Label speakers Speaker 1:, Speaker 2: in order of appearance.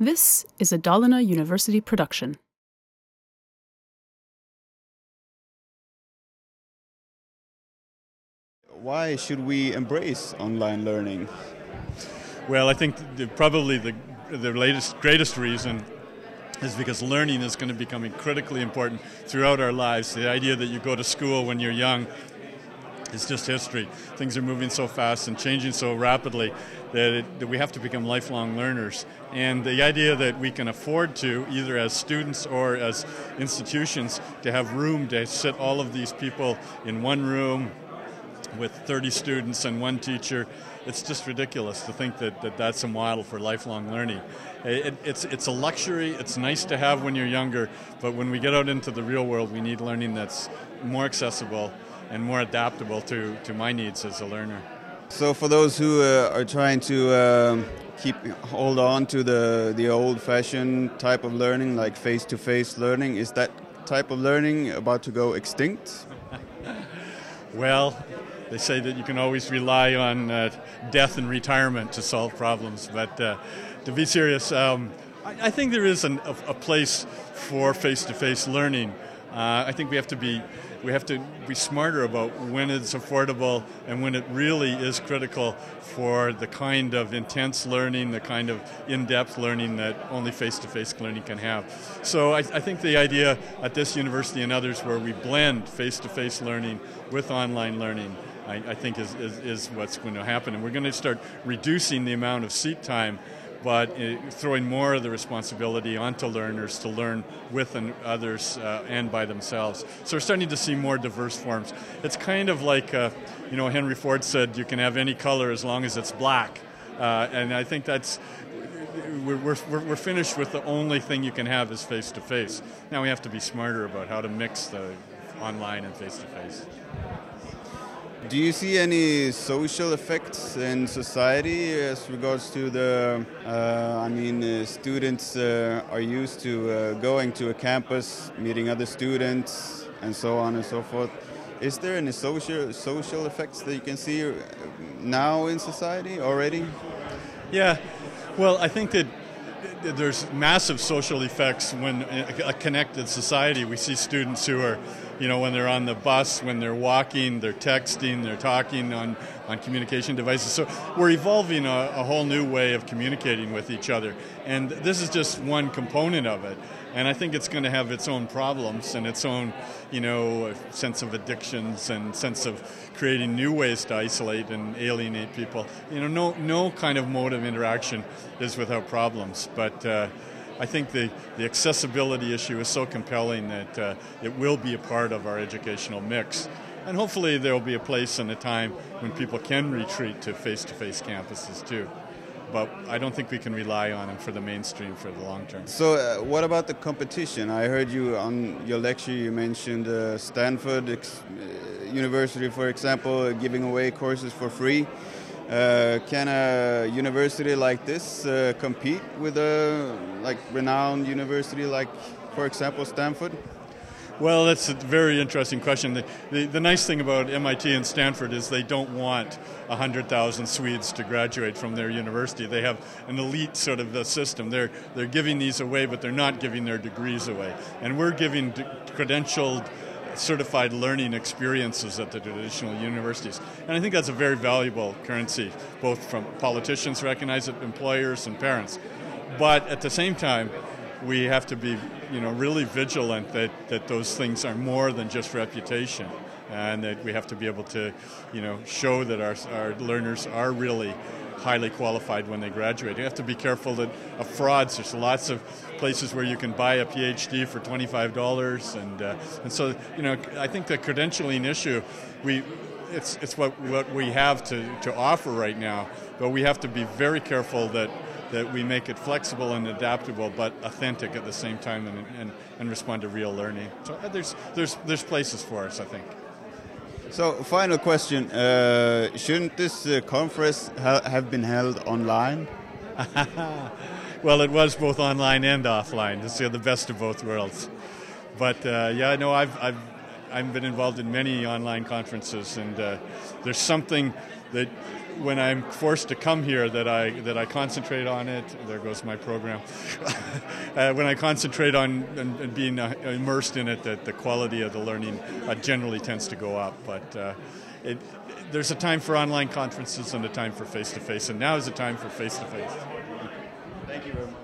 Speaker 1: This is a Dalarna University production.
Speaker 2: Why should we embrace online learning?
Speaker 3: Well, I think the, probably the, the latest, greatest reason is because learning is going to become critically important throughout our lives. The idea that you go to school when you're young is just history. Things are moving so fast and changing so rapidly that, it, that, we have to become lifelong learners. And the idea that we can afford to, either as students or as institutions, to have room to sit all of these people in one room with 30 students and one teacher, it's just ridiculous to think that, that that's a model for lifelong learning. It, it's, it's a luxury, it's nice to have when you're younger, but when we get out into the real world, we need learning that's more accessible and more adaptable to, to my needs as a learner.
Speaker 2: So, for those who uh, are trying to uh, keep hold on to the the old-fashioned type of learning, like face-to-face learning, is that type of learning about to go extinct?
Speaker 3: well, they say that you can always rely on uh, death and retirement to solve problems, but uh, to be serious, um, I, I, think there is an, a, a, place for face-to-face learning. Uh, I think we have to be we have to be smarter about when it's affordable and when it really is critical for the kind of intense learning, the kind of in-depth learning that only face-to-face learning can have. So I, I think the idea at this university and others where we blend face-to-face learning with online learning I, I, think is, is, is, what's going to happen. And we're going to start reducing the amount of seat time but throwing more of the responsibility onto learners to learn with and others uh, and by themselves. So we're starting to see more diverse forms. It's kind of like, uh, you know, Henry Ford said, you can have any color as long as it's black. Uh, and I think that's we're, we're, we're finished with the only thing you can have is face to face. Now we have to be smarter about how to mix the online and face to face.
Speaker 2: Do you see any social effects in society as regards to the? Uh, I mean, uh, students uh, are used to uh, going to a campus, meeting other students, and so on and so forth. Is there any social social effects that you can see uh, now in society already?
Speaker 3: Yeah, well, I think that there's massive social effects when a connected society. We see students who are you know, when they're on the bus, when they're walking, they're texting, they're talking on, on communication devices. So we're evolving a, a whole new way of communicating with each other. And this is just one component of it. And I think it's going to have its own problems and its own, you know, sense of addictions and sense of creating new ways to isolate and alienate people. You know, no, no kind of mode of interaction is without problems. But, uh, I think the, the accessibility issue is so compelling that uh, it will be a part of our educational mix. And hopefully there will be a place and a time when people can retreat to face-to-face campuses too. But I don't think we can rely on them for the mainstream for the long term.
Speaker 2: So, uh, what about the competition? I heard you on your lecture. You mentioned uh, Stanford ex- uh, University, for example, giving away courses for free. Uh, can a university like this uh, compete with a like renowned university like, for example, Stanford?
Speaker 3: Well, that's a very interesting question. The, the, the, nice thing about MIT and Stanford is they don't want 100,000 Swedes to graduate from their university. They have an elite sort of the system. They're, they're giving these away, but they're not giving their degrees away. And we're giving credentialed certified learning experiences at the traditional universities. And I think that's a very valuable currency, both from politicians recognize it, employers, and parents. But at the same time, we have to be you know, really vigilant that, that those things are more than just reputation and that we have to be able to you know, show that our, our learners are really highly qualified when they graduate. You have to be careful that of frauds. There's lots of places where you can buy a PhD for $25, and uh, and so you know I think the credentialing issue, we it's it's what what we have to, to offer right now, but we have to be very careful that that we make it flexible and adaptable, but authentic at the same time, and, and, and respond to real learning. So uh, there's there's there's places for us, I think.
Speaker 2: So, final question: uh, Shouldn't this uh, conference ha have been held online?
Speaker 3: well, it was both online and offline. It's the best of both worlds. But uh, yeah, no, I've, I've I've been involved in many online conferences, and uh, there's something that when I'm forced to come here that I that I concentrate on it. There goes my program. uh, when I concentrate on and, and being uh, immersed in it, that the quality of the learning uh, generally tends to go up. But uh, it, there's a time for online conferences and a time for face to face, and now is a time for face to face.
Speaker 2: Thank you very much.